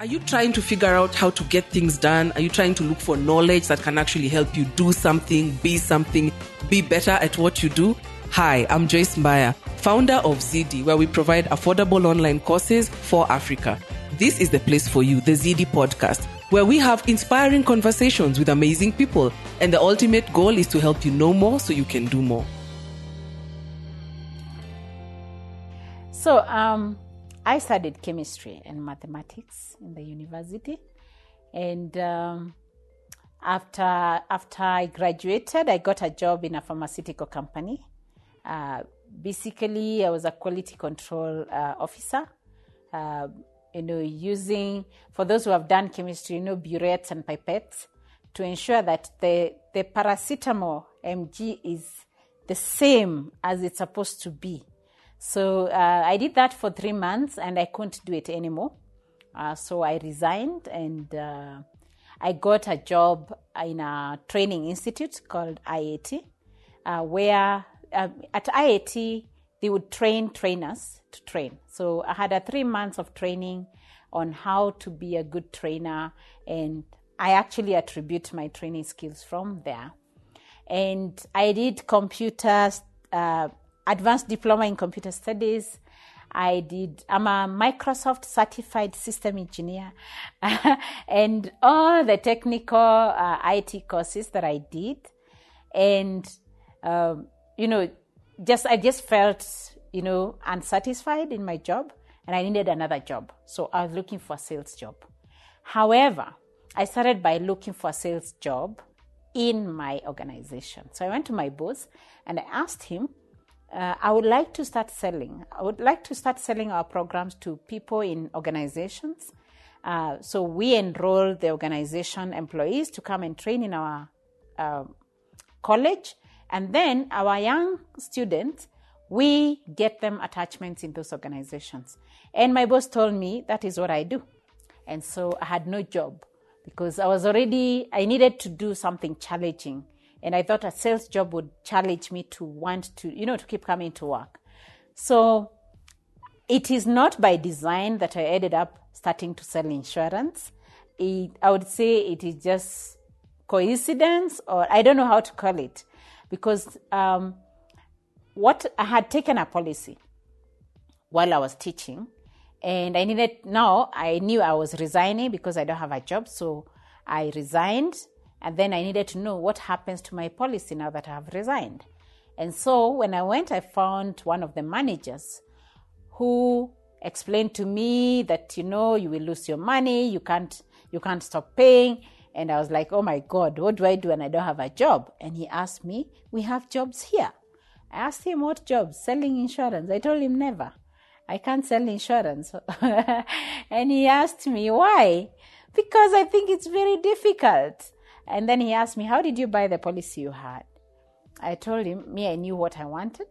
Are you trying to figure out how to get things done? Are you trying to look for knowledge that can actually help you do something, be something, be better at what you do? Hi, I'm Joyce Mbaya, founder of Zydii, where we provide affordable online courses for Africa. This is the place for you, the Zydii podcast, where we have inspiring conversations with amazing people. And the ultimate goal is to help you know more so you can do more. So, um, I studied chemistry and mathematics in the university, and um, after after I graduated, I got a job in a pharmaceutical company. Uh, basically, I was a quality control uh, officer. Uh, you know, using for those who have done chemistry, you know, burettes and pipettes to ensure that the the paracetamol mg is the same as it's supposed to be so uh, I did that for three months and I couldn't do it anymore. Uh, so I resigned and uh, I got a job in a training institute called IAT, uh, where uh, at IAT they would train trainers to train. So I had a three months of training on how to be a good trainer, and I actually attribute my training skills from there. And I did computers uh, advanced diploma in computer studies. I did, I'm a Microsoft certified system engineer and all the technical uh, IT courses that I did. And, um, you know, just, I just felt, you know, unsatisfied in my job and I needed another job. So I was looking for a sales job. However, I started by looking for a sales job in my organization. So I went to my boss and I asked him, uh, I would like to start selling. I would like to start selling our programs to people in organizations. Uh, so we enroll the organization employees to come and train in our uh, college, and then our young students, we get them attachments in those organizations. And my boss told me that is what I do, and so I had no job because I was already I needed to do something challenging and I thought a sales job would challenge me to want to, you know, to keep coming to work. So it is not by design that I ended up starting to sell insurance. It, I would say it is just coincidence, or I don't know how to call it, because um, what I had taken a policy while I was teaching, and I needed now I knew I was resigning because I don't have a job, so I resigned and then I needed to know what happens to my policy now that I have resigned. And so when I went, I found one of the managers who explained to me that, you know, you will lose your money, you can't, you can't stop paying. And I was like, oh my God, what do I do when I don't have a job? And he asked me, we have jobs here. I asked him, what jobs? Selling insurance. I told him, never. I can't sell insurance. and he asked me, why? Because I think it's very difficult. And then he asked me, How did you buy the policy you had? I told him, Me, I knew what I wanted,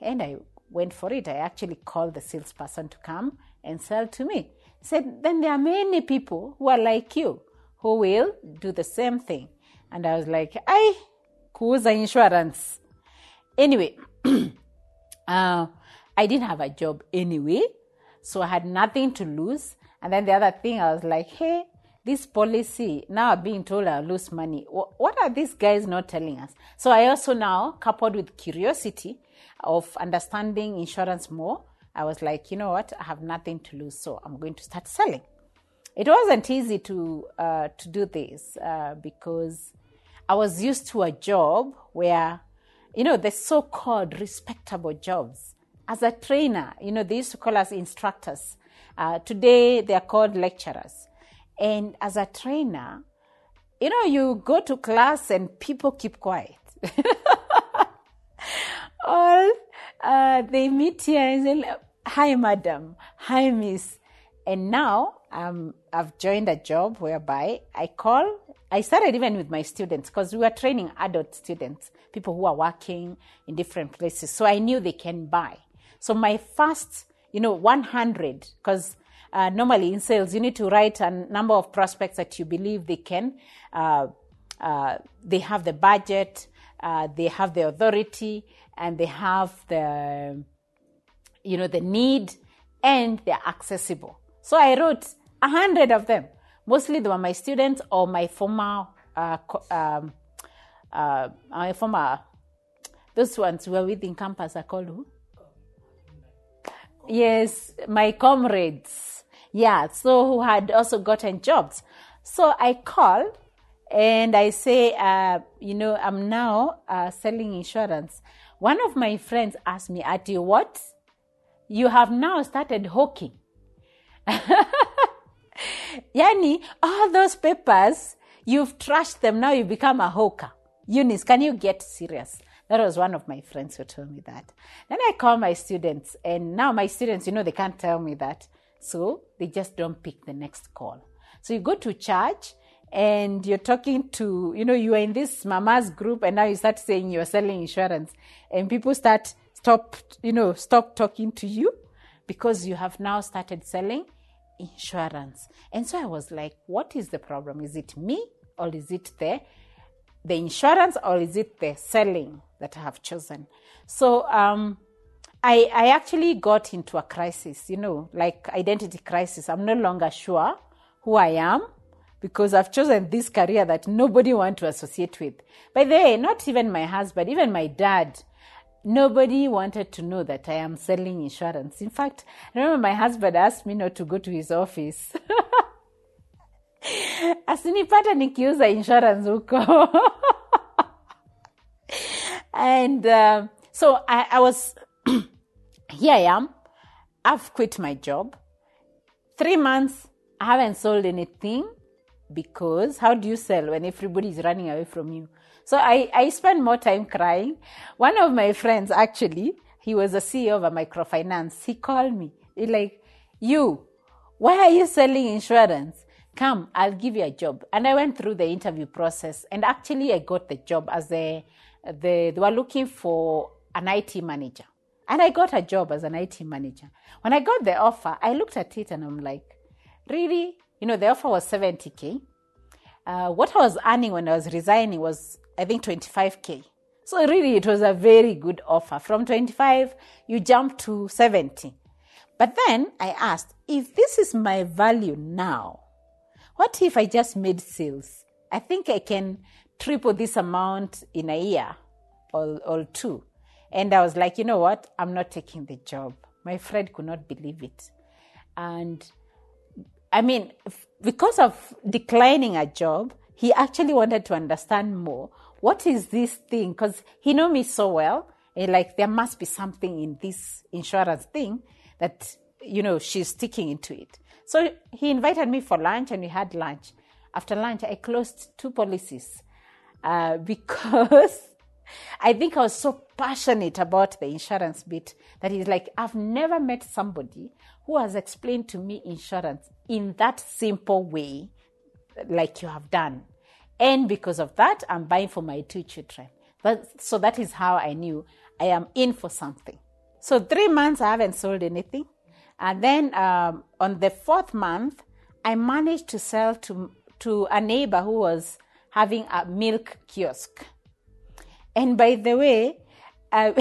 and I went for it. I actually called the salesperson to come and sell to me. He said, Then there are many people who are like you who will do the same thing. And I was like, I kuuza insurance. Anyway, uh, I didn't have a job anyway, so I had nothing to lose. And then the other thing, I was like, hey, this policy now being told I lose money. What are these guys not telling us? So I also now, coupled with curiosity of understanding insurance more, I was like, you know what? I have nothing to lose, so I'm going to start selling. It wasn't easy to uh, to do this uh, because I was used to a job where, you know, the so-called respectable jobs. As a trainer, you know, they used to call us instructors. Uh, today, they are called lecturers and as a trainer, you know, you go to class and people keep quiet. or uh, they meet here and say, Hi, madam. Hi, miss. And now um, I've joined a job whereby I call, I started even with my students because we were training adult students, people who are working in different places. So I knew they can buy. So my first, you know, 100, because uh, normally in sales, you need to write a number of prospects that you believe they can. Uh, uh, they have the budget, uh, they have the authority, and they have the, you know, the need, and they're accessible. So I wrote A hundred of them. Mostly they were my students or my former, uh, um, uh, my former, those ones who were within campus are called who? Yes, my comrades. Yeah, so who had also gotten jobs. So I call and I say, uh, you know, I'm now uh, selling insurance. One of my friends asked me, Ati, what? You have now started hawking. Yani, all those papers, you've trashed them, now you become a hawker. Eunice, can you get serious? That was one of my friends who told me that. Then I call my students, and now my students, you know, they can't tell me that. So they just don't pick the next call. So you go to church and you're talking to, you know, you are in this mama's group, and now you start saying you're selling insurance, and people start stop, you know, stop talking to you because you have now started selling insurance. And so I was like, what is the problem? Is it me or is it the the insurance or is it the selling that I have chosen? So um, I I actually got into a crisis, you know, like identity crisis. I'm no longer sure who I am because I've chosen this career that nobody want to associate with. By the way, not even my husband, even my dad nobody wanted to know that I am selling insurance. In fact, I remember my husband asked me not to go to his office. asinipata nikiuza insurance huko and uh, so I, I was here i am i've quit my job three months i haven't sold anything because how do you sell when everybody is running away from you so I, I spent more time crying. One of my friends, actually, he was a CEO of a microfinance. He called me. He like, you, why are you selling insurance? Come, I'll give you a job. And I went through the interview process and actually I got the job as a, the, they were looking for an IT manager. And I got a job as an IT manager. When I got the offer, I looked at it and I'm like, really? You know, the offer was 70K. Uh, what I was earning when I was resigning was I think 25K. So really, it was a very good offer. From 25, you jump to 70. But then I asked, if this is my value now, what if I just made sales? I think I can triple this amount in a year or, or two. And I was like, you know what? I'm not taking the job. My friend could not believe it. And I mean, because of declining a job, he actually wanted to understand more what is this thing? Because he knew me so well. And like there must be something in this insurance thing that you know she's sticking into it. So he invited me for lunch, and we had lunch. After lunch, I closed two policies uh, because I think I was so passionate about the insurance bit that he's like, I've never met somebody who has explained to me insurance in that simple way, like you have done. And because of that, I'm buying for my two children. But, so that is how I knew I am in for something. So three months, I haven't sold anything. And then um, on the fourth month, I managed to sell to, to a neighbor who was having a milk kiosk. And by the way, uh,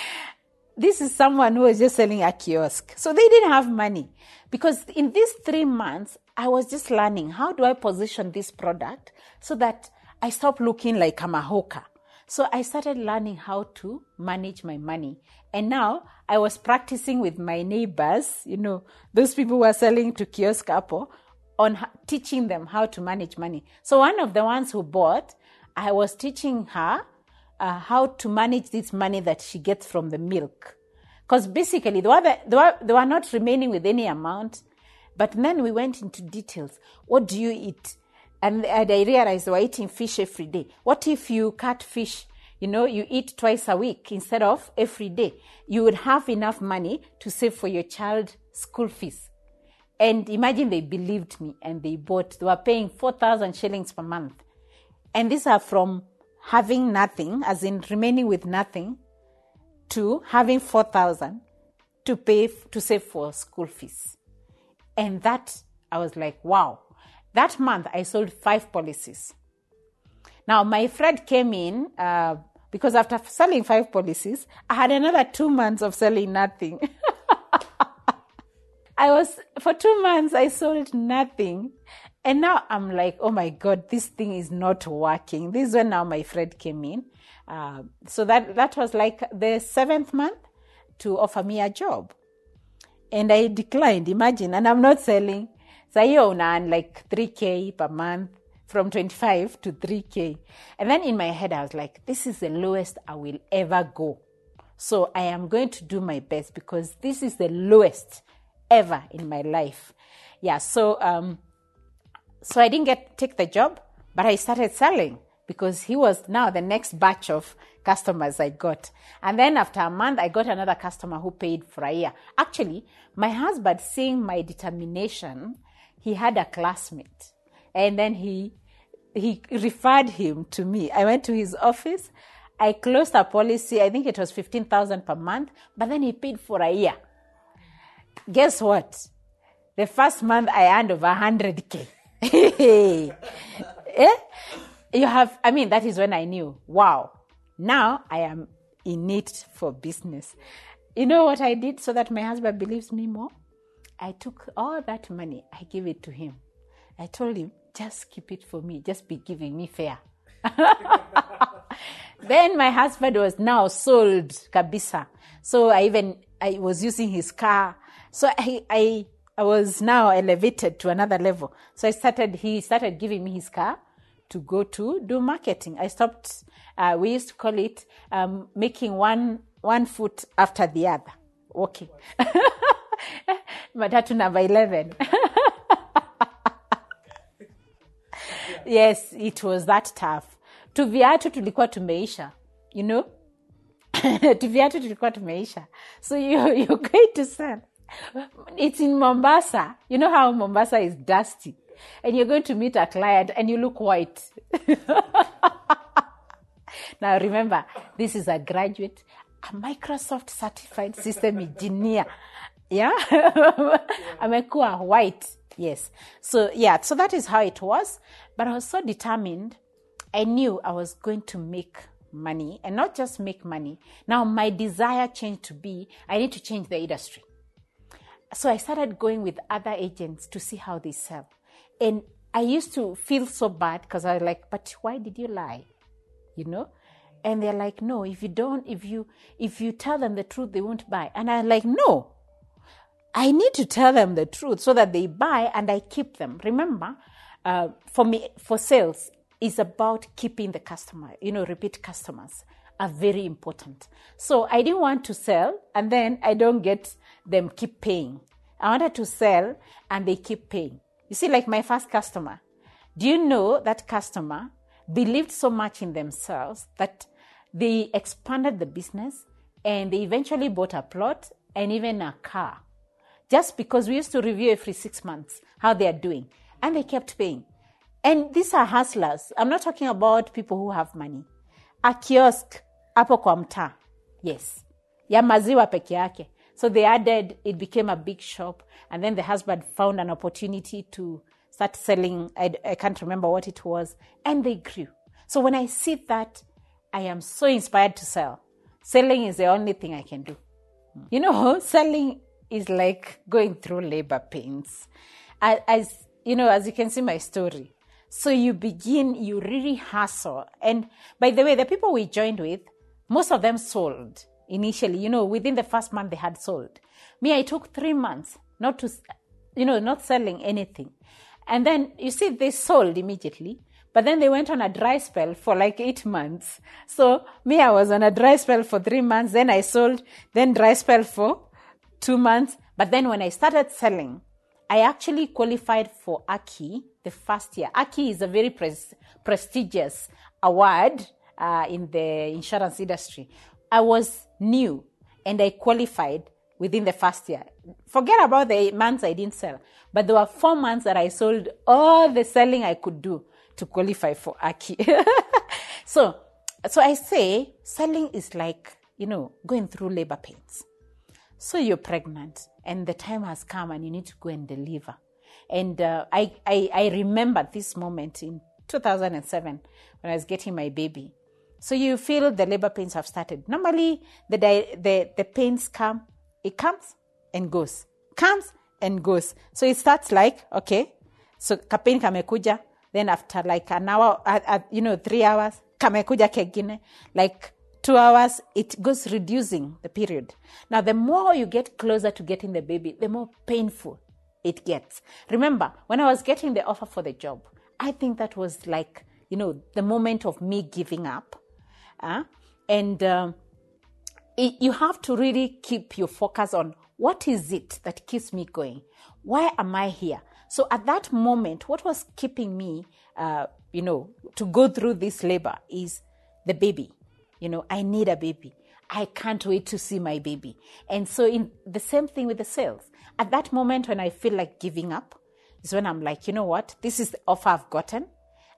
this is someone who was just selling a kiosk. So they didn't have money. Because in these three months, I was just learning how do I position this product so that I stop looking like I'm a hawker. So I started learning how to manage my money. And now I was practicing with my neighbors, you know, those people who are selling to kiosk apple, on teaching them how to manage money. So one of the ones who bought, I was teaching her uh, how to manage this money that she gets from the milk. Because basically, they were, they, were, they were not remaining with any amount. But then we went into details. What do you eat? And, and I realized we're eating fish every day. What if you cut fish? You know, you eat twice a week instead of every day. You would have enough money to save for your child school fees. And imagine they believed me and they bought, they were paying 4,000 shillings per month. And these are from having nothing, as in remaining with nothing, to having 4,000 to pay, to save for school fees. And that, I was like, wow. That month, I sold five policies. Now, my friend came in uh, because after selling five policies, I had another two months of selling nothing. I was, for two months, I sold nothing. And now I'm like, oh my God, this thing is not working. This is when now my friend came in. Uh, so that, that was like the seventh month to offer me a job. And I declined, imagine, and I'm not selling. So I own like 3K per month from 25 to 3K. And then in my head, I was like, this is the lowest I will ever go. So I am going to do my best because this is the lowest ever in my life. Yeah, so um, so I didn't get take the job, but I started selling because he was now the next batch of customers I got. And then after a month, I got another customer who paid for a year. Actually, my husband, seeing my determination, he had a classmate, and then he he referred him to me. I went to his office. I closed a policy, I think it was 15,000 per month, but then he paid for a year. Guess what? The first month I earned over 100K. eh? You have, I mean, that is when I knew, wow, now I am in it for business. You know what I did so that my husband believes me more? I took all that money, I gave it to him. I told him, just keep it for me, just be giving me fair. then my husband was now sold kabisa. So I even I was using his car. So I I I was now elevated to another level. So I started he started giving me his car to go to do marketing. I stopped uh, we used to call it um, making one one foot after the other. Walking. Matatu number 11. yes, it was that tough. Tu viatu tulikuwa tumeisha, you know? tu viatu tulikuwa tumeisha. So you, you're going to sell. It's in Mombasa. You know how Mombasa is dusty. And you're going to meet a client and you look white. now remember, this is a graduate, a Microsoft certified system engineer. Yeah? Amekuwa white. Yes. So yeah, so that is how it was. But I was so determined. I knew I was going to make money and not just make money. Now my desire changed to be I need to change the industry. So I started going with other agents to see how they sell. And I used to feel so bad because I was like, but why did you lie? You know? And they're like, no, if you don't, if you if you tell them the truth, they won't buy. And I'm like, no. I need to tell them the truth so that they buy and I keep them. Remember, uh, for me, for sales, is about keeping the customer. You know, repeat customers are very important. So I didn't want to sell and then I don't get them keep paying. I wanted to sell and they keep paying. You see, like my first customer, do you know that customer believed so much in themselves that they expanded the business and they eventually bought a plot and even a car just because we used to review every six months how they are doing and they kept paying. And these are hustlers. I'm not talking about people who have money. A kiosk hapo kwa. Yes. Ya maziwa peke yake. So they added, it became a big shop. And then the husband found an opportunity to start selling. I, I can't remember what it was. And they grew. So when I see that, I am so inspired to sell. Selling is the only thing I can do. You know, selling is like going through labor pains. As, you know, as you can see my story. So you begin, you really hustle. And by the way, the people we joined with, most of them sold initially. You know, within the first month they had sold. Me, I took three months not to, you know, not selling anything. And then you see, they sold immediately. But then they went on a dry spell for like eight months. So me, I was on a dry spell for three months. Then I sold, then dry spell for two months. But then when I started selling, I actually qualified for Aki the first year. Aki is a very pres- prestigious award uh, in the insurance industry. I was new and I qualified within the first year. Forget about the months I didn't sell, but there were four months that I sold all the selling I could do to qualify for Aki. so, so I say selling is like, you know, going through labor pains. So you're pregnant and the time has come and you need to go and deliver. And uh, I, I, I remember this moment in 2007 when I was getting my baby. So you feel the labor pains have started. Normally, the, the, the pains come, it comes and goes, comes and goes so it starts like okay so kapeni kamekuja then after like an hour uh, uh, you know three hours kamekuja kegine like two hours it goes reducing the period. Now the more you get closer to getting the baby the more painful it gets. Remember when i was getting the offer for the job i think that was like you know the moment of me giving up uh, and um, it, you have to really keep your focus on what is it that keeps me going? Why am i here? So at that moment what was keeping me uh, you know to go through this labor is the baby you know i need a baby i can't wait to see my baby and so in the same thing with the sales at that moment when i feel like giving up is when i'm like you know what this is the offer i've gotten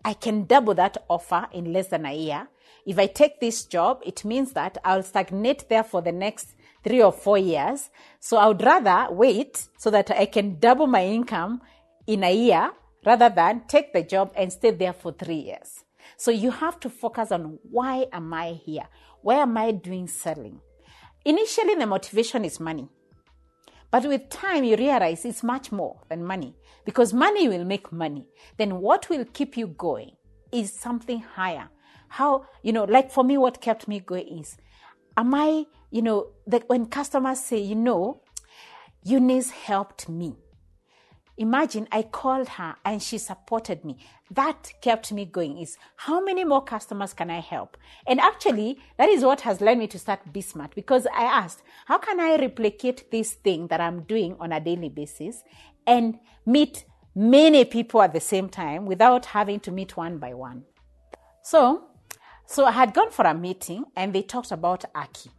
I can double that offer in less than a year. If I take this job, it means that I'll stagnate there for the next three or four years. So I would rather wait so that I can double my income in a year rather than take the job and stay there for three years. So you have to focus on why am I here? Why am I doing selling? Initially, the motivation is money. But with time, you realize it's much more than money because money will make money. Then what will keep you going is something higher. How, you know, like for me, what kept me going is, am I, you know, that when customers say, you know, Eunice helped me. Imagine I called her and she supported me. That kept me going is how many more customers can I help? And actually, that is what has led me to start Bismart because I asked, how can I replicate this thing that I'm doing on a daily basis and meet many people at the same time without having to meet one by one? So, so I had gone for a meeting and they talked about Aki.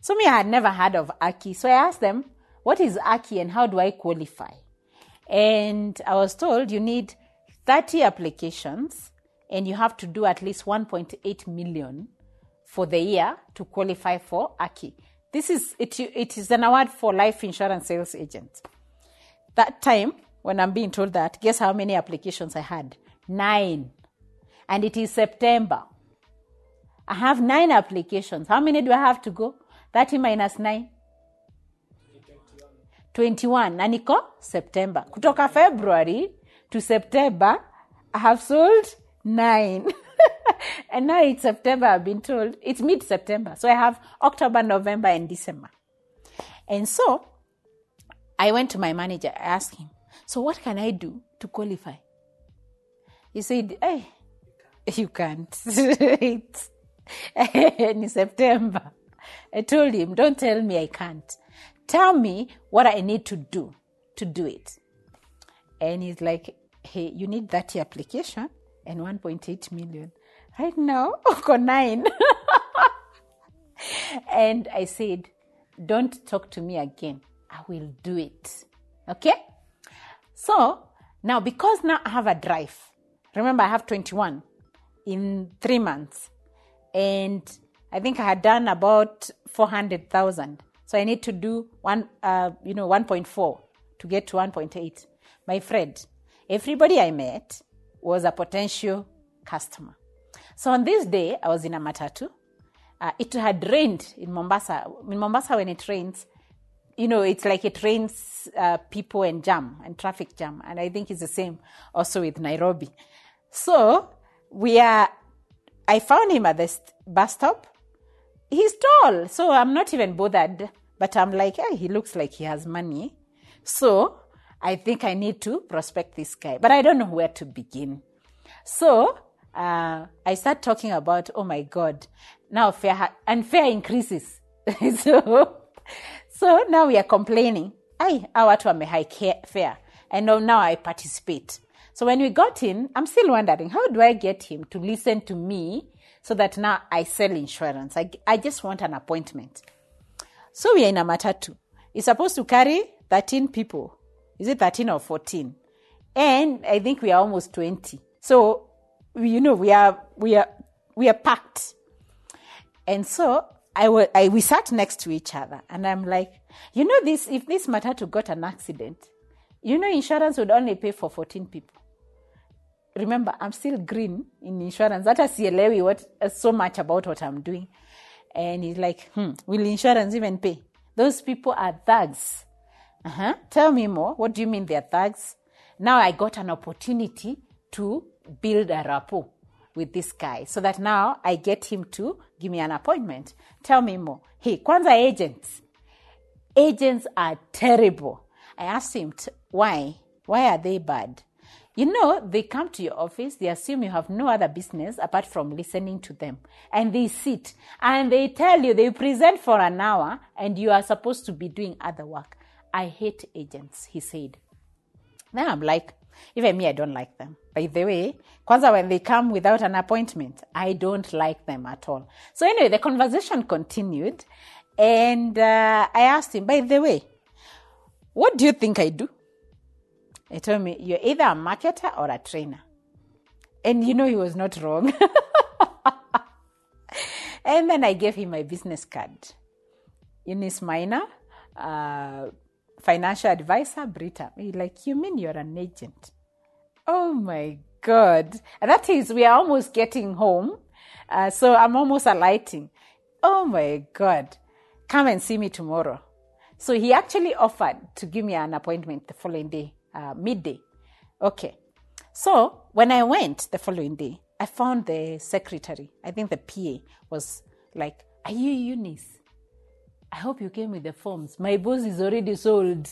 So me, I had never heard of Aki. So I asked them, what is Aki and how do I qualify? And I was told you need 30 applications and you have to do at least 1.8 million for the year to qualify for Aki. This is it, it is an award for life insurance sales agents. That time when I'm being told that, guess how many applications I had? Nine. And it is September. I have nine applications. How many do I have to go? 30 minus 9? 21 na niko? September. Kutoka february to september i have sold nine. And now it's september i've been told. It's mid september so i have october november and december. And so i went to my manager. I asked him so what can i do to qualify? He said hey you can't. It's in september. I told him don't tell me i can't tell me what I need to do to do it. And he's like, hey, you need that application and 1.8 million. Right now, I've nine. and I said, don't talk to me again. I will do it. Okay? So now, because now I have a drive, remember I have 21 in three months. And I think I had done about 400,000. So I need to do one, uh, you know, 1.4 to get to 1.8. My friend, everybody I met was a potential customer. So on this day, I was in a matatu. Uh, it had rained in Mombasa. In Mombasa, when it rains, you know, it's like it rains uh, people and jam and traffic jam. And I think it's the same also with Nairobi. So we are, I found him at the bus stop he's tall, so I'm not even bothered. But I'm like, hey, he looks like he has money. So I think I need to prospect this guy, but I don't know where to begin. So uh, I start talking about, oh my God, now fair and fair increases. so, so now we are complaining. I our watu wame fair, and now, now I participate. So when we got in, I'm still wondering how do I get him to listen to me so that now I sell insurance. I, I just want an appointment. So we are in a matatu. It's supposed to carry 13 people. Is it 13 or 14? And I think we are almost 20. So, you know, we are, we are, we are packed. And so I, I, we sat next to each other and I'm like, you know, this, if this matatu got an accident, you know, insurance would only pay for 14 people remember i'm still green in insurance hata sielewi what uh, so much about what i'm doing and he's like hmm, will insurance even pay those people are thugs Uh-huh. Tell me more. What do you mean they're thugs? Now I got an opportunity to build a rapport with this guy so that now I get him to give me an appointment. Tell me more. Hey, Kwanza agents. Agents are terrible. I asked him, t- why? Why are they bad? You know, they come to your office, they assume you have no other business apart from listening to them. And they sit and they tell you, they present for an hour and you are supposed to be doing other work. I hate agents, he said. Then I'm like, even me, I don't like them. By the way, kwanza when they come without an appointment, I don't like them at all. So anyway, the conversation continued and uh, I asked him, by the way, what do you think I do? He told me, You're either a marketer or a trainer. And you know, he was not wrong. and then I gave him my business card. Eunice Maina, uh, financial advisor, Britam. He like, You mean you're an agent? Oh my God. And that is, we are almost getting home. Uh, so I'm almost alighting. Oh my God. Come and see me tomorrow. So he actually offered to give me an appointment the following day uh, midday. Okay. So when I went the following day, I found the secretary. I think the PA was like, Are you Eunice? I hope you came with the forms. My boss is already sold.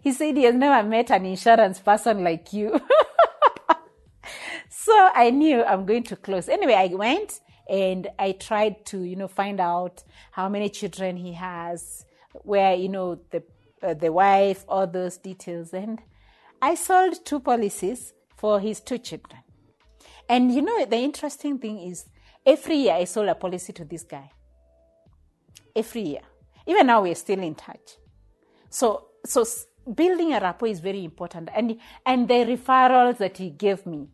He said he has never met an insurance person like you. so I knew I'm going to close. Anyway, I went and I tried to, you know, find out how many children he has, where, you know, the uh, the wife, all those details. And I sold two policies for his two children. And you know, the interesting thing is, every year I sold a policy to this guy. Every year. Even now, we're still in touch. So, so building a rapport is very important. And, and the referrals that he gave me,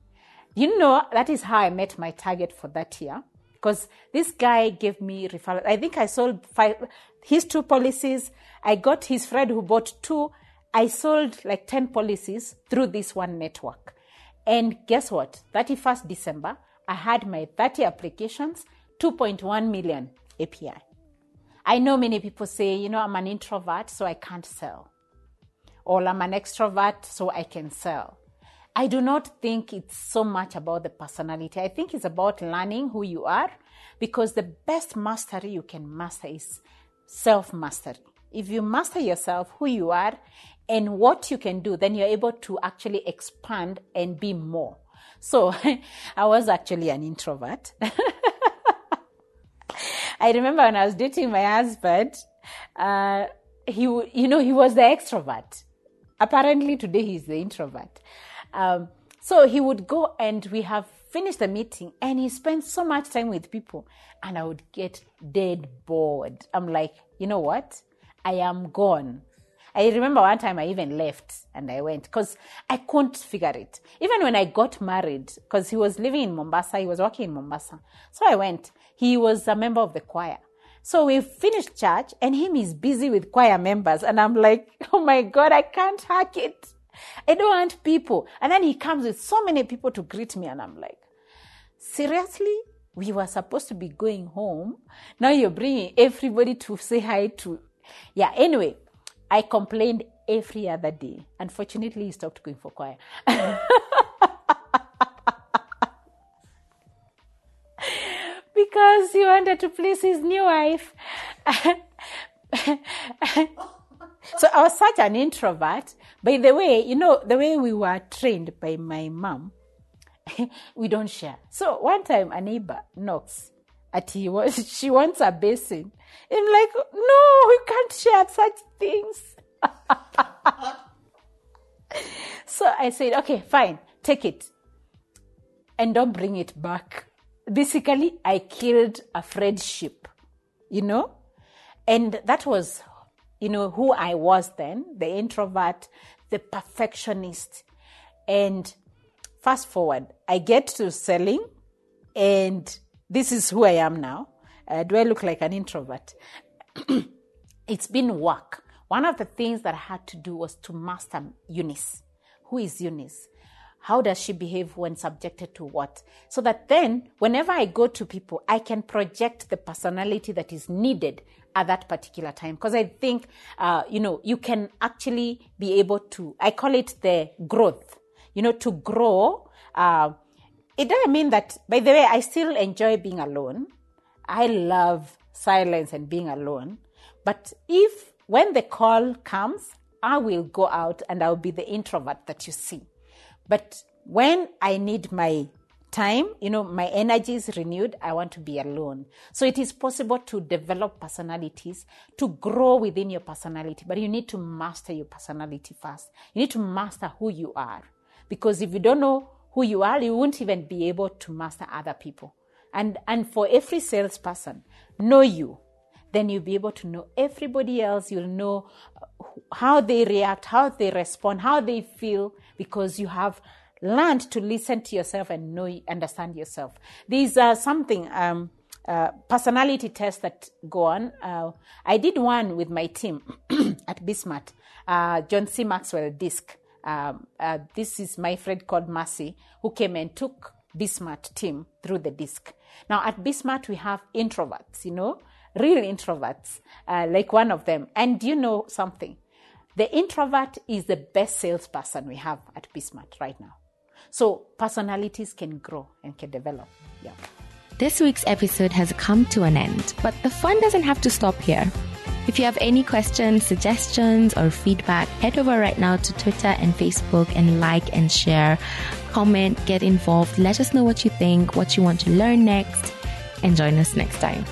you know, that is how I met my target for that year. Because this guy gave me referrals. I think I sold five, his two policies. I got his friend who bought two I sold like 10 policies through this one network. And guess what? 31st December, I had my 30 applications, 2.1 million API. I know many people say, you know, I'm an introvert, so I can't sell. Or I'm an extrovert, so I can sell. I do not think it's so much about the personality. I think it's about learning who you are because the best mastery you can master is self mastery. If you master yourself, who you are, and what you can do, then you're able to actually expand and be more. So I was actually an introvert. I remember when I was dating my husband, uh, he, you know, he was the extrovert. Apparently today he's the introvert. Um, so he would go and we have finished the meeting and he spent so much time with people and I would get dead bored. I'm like, you know what? I am gone. I remember one time I even left and I went because I couldn't figure it. Even when I got married, because he was living in Mombasa, he was working in Mombasa. So I went. He was a member of the choir. So we finished church and him is busy with choir members. And I'm like, oh my God, I can't hack it. I don't want people. And then he comes with so many people to greet me. And I'm like, seriously? We were supposed to be going home. Now you're bringing everybody to say hi to. Yeah, anyway, I complained every other day. Unfortunately, he stopped going for choir. because he wanted to please his new wife. so I was such an introvert. By the way, you know, the way we were trained by my mom, we don't share. So one time a neighbor knocks at he was she wants a basin. I'm like, no, we can't share such things. so I said, okay, fine, take it. And don't bring it back. Basically, I killed a friendship, you know? And that was, you know, who I was then the introvert, the perfectionist. And fast forward, I get to selling, and this is who I am now. Uh, do I look like an introvert? it's been work. One of the things that I had to do was to master Eunice. Who is Eunice? how does she behave when subjected to what? So that then, whenever I go to people, I can project the personality that is needed at that particular time. Because I think, uh, you know, you can actually be able to, I call it the growth, you know, to grow. Uh, it doesn't mean that, by the way, I still enjoy being alone. I love silence and being alone. But if, when the call comes, I will go out and I'll be the introvert that you see. But when I need my time, you know, my energy is renewed, I want to be alone. So it is possible to develop personalities, to grow within your personality, but you need to master your personality first. You need to master who you are. Because if you don't know who you are, you won't even be able to master other people. And, and for every salesperson, know you. Then you'll be able to know everybody else. You'll know how they react, how they respond, how they feel, because you have learned to listen to yourself and know, understand yourself. These are something, um, uh, personality tests that go on. Uh, I did one with my team at Bismart, uh, John C. Maxwell DISC. Um, uh, this is my friend called Mercy, who came and took Bismart team through the DISC. Now at Bismart, we have introverts, you know, real introverts, uh, like one of them. And you know something? The introvert is the best salesperson we have at Bismart right now. So personalities can grow and can develop. Yeah. This week's episode has come to an end, but the fun doesn't have to stop here. If you have any questions, suggestions, or feedback, head over right now to Twitter and Facebook and like and share. Comment, get involved, let us know what you think, what you want to learn next, and join us next time.